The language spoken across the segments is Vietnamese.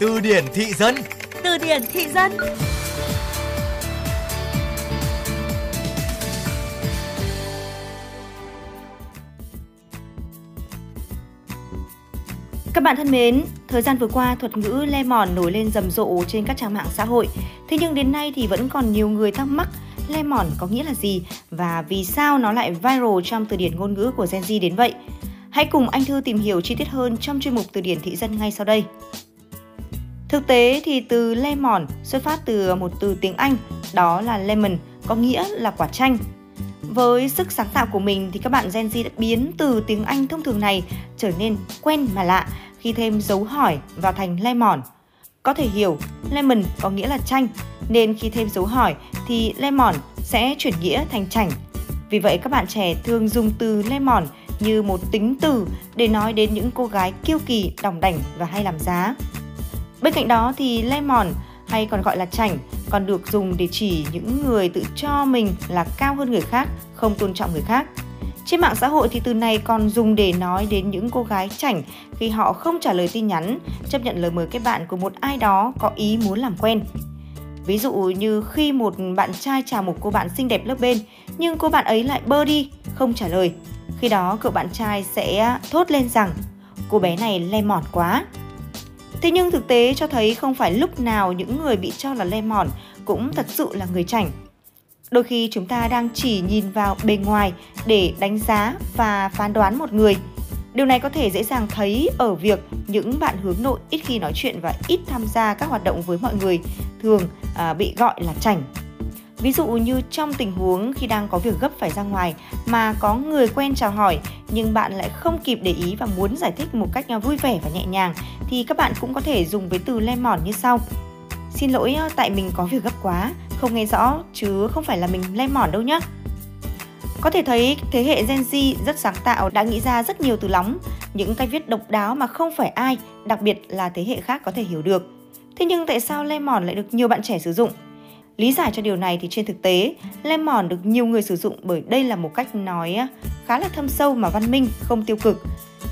Từ điển thị dân Từ điển thị dân Các bạn thân mến, thời gian vừa qua thuật ngữ le mòn nổi lên rầm rộ trên các trang mạng xã hội. Thế nhưng đến nay thì vẫn còn nhiều người thắc mắc le mòn có nghĩa là gì và vì sao nó lại viral trong từ điển ngôn ngữ của Gen Z đến vậy. Hãy cùng anh Thư tìm hiểu chi tiết hơn trong chuyên mục từ điển thị dân ngay sau đây. Thực tế thì từ lemon xuất phát từ một từ tiếng Anh, đó là lemon, có nghĩa là quả chanh. Với sức sáng tạo của mình thì các bạn Gen Z đã biến từ tiếng Anh thông thường này trở nên quen mà lạ khi thêm dấu hỏi vào thành lemon. Có thể hiểu, lemon có nghĩa là chanh, nên khi thêm dấu hỏi thì lemon sẽ chuyển nghĩa thành chảnh. Vì vậy các bạn trẻ thường dùng từ lemon như một tính từ để nói đến những cô gái kiêu kỳ, đỏng đảnh và hay làm giá. Bên cạnh đó thì lemon hay còn gọi là chảnh còn được dùng để chỉ những người tự cho mình là cao hơn người khác, không tôn trọng người khác. Trên mạng xã hội thì từ này còn dùng để nói đến những cô gái chảnh khi họ không trả lời tin nhắn, chấp nhận lời mời kết bạn của một ai đó có ý muốn làm quen. Ví dụ như khi một bạn trai chào một cô bạn xinh đẹp lớp bên, nhưng cô bạn ấy lại bơ đi, không trả lời. Khi đó cậu bạn trai sẽ thốt lên rằng cô bé này lemon quá. Thế nhưng thực tế cho thấy không phải lúc nào những người bị cho là lemon cũng thật sự là người chảnh. Đôi khi chúng ta đang chỉ nhìn vào bề ngoài để đánh giá và phán đoán một người. Điều này có thể dễ dàng thấy ở việc những bạn hướng nội ít khi nói chuyện và ít tham gia các hoạt động với mọi người thường à, bị gọi là chảnh. Ví dụ như trong tình huống khi đang có việc gấp phải ra ngoài mà có người quen chào hỏi nhưng bạn lại không kịp để ý và muốn giải thích một cách à, vui vẻ và nhẹ nhàng thì các bạn cũng có thể dùng với từ lemon như sau. Xin lỗi à, tại mình có việc gấp quá, không nghe rõ chứ không phải là mình lemon đâu nhé. Có thể thấy thế hệ Gen Z rất sáng tạo đã nghĩ ra rất nhiều từ lóng, những cách viết độc đáo mà không phải ai, đặc biệt là thế hệ khác có thể hiểu được. Thế nhưng tại sao lemon lại được nhiều bạn trẻ sử dụng? Lý giải cho điều này thì trên thực tế, lemon được nhiều người sử dụng bởi đây là một cách nói à, khá là thâm sâu mà văn minh, không tiêu cực.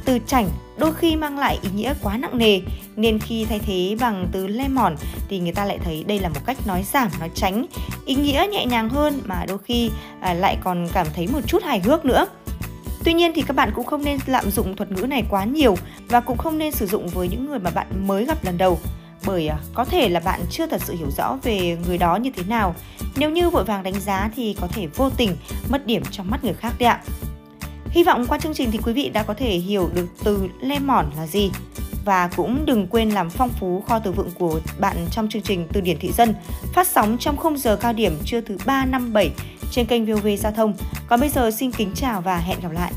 Từ chảnh đôi khi mang lại ý nghĩa quá nặng nề nên khi thay thế bằng từ lemon thì người ta lại thấy đây là một cách nói giảm, nói tránh, ý nghĩa nhẹ nhàng hơn mà đôi khi à, lại còn cảm thấy một chút hài hước nữa. Tuy nhiên thì các bạn cũng không nên lạm dụng thuật ngữ này quá nhiều và cũng không nên sử dụng với những người mà bạn mới gặp lần đầu bởi à, có thể là bạn chưa thật sự hiểu rõ về người đó như thế nào. Nếu như vội vàng đánh giá thì có thể vô tình mất điểm trong mắt người khác đấy ạ. Hy vọng qua chương trình thì quý vị đã có thể hiểu được từ lemon là gì và cũng đừng quên làm phong phú kho từ vựng của bạn trong chương trình Từ điển thị dân, phát sóng trong khung giờ cao điểm trưa thứ 3 năm 7 trên kênh VOV Giao thông. Còn bây giờ xin kính chào và hẹn gặp lại.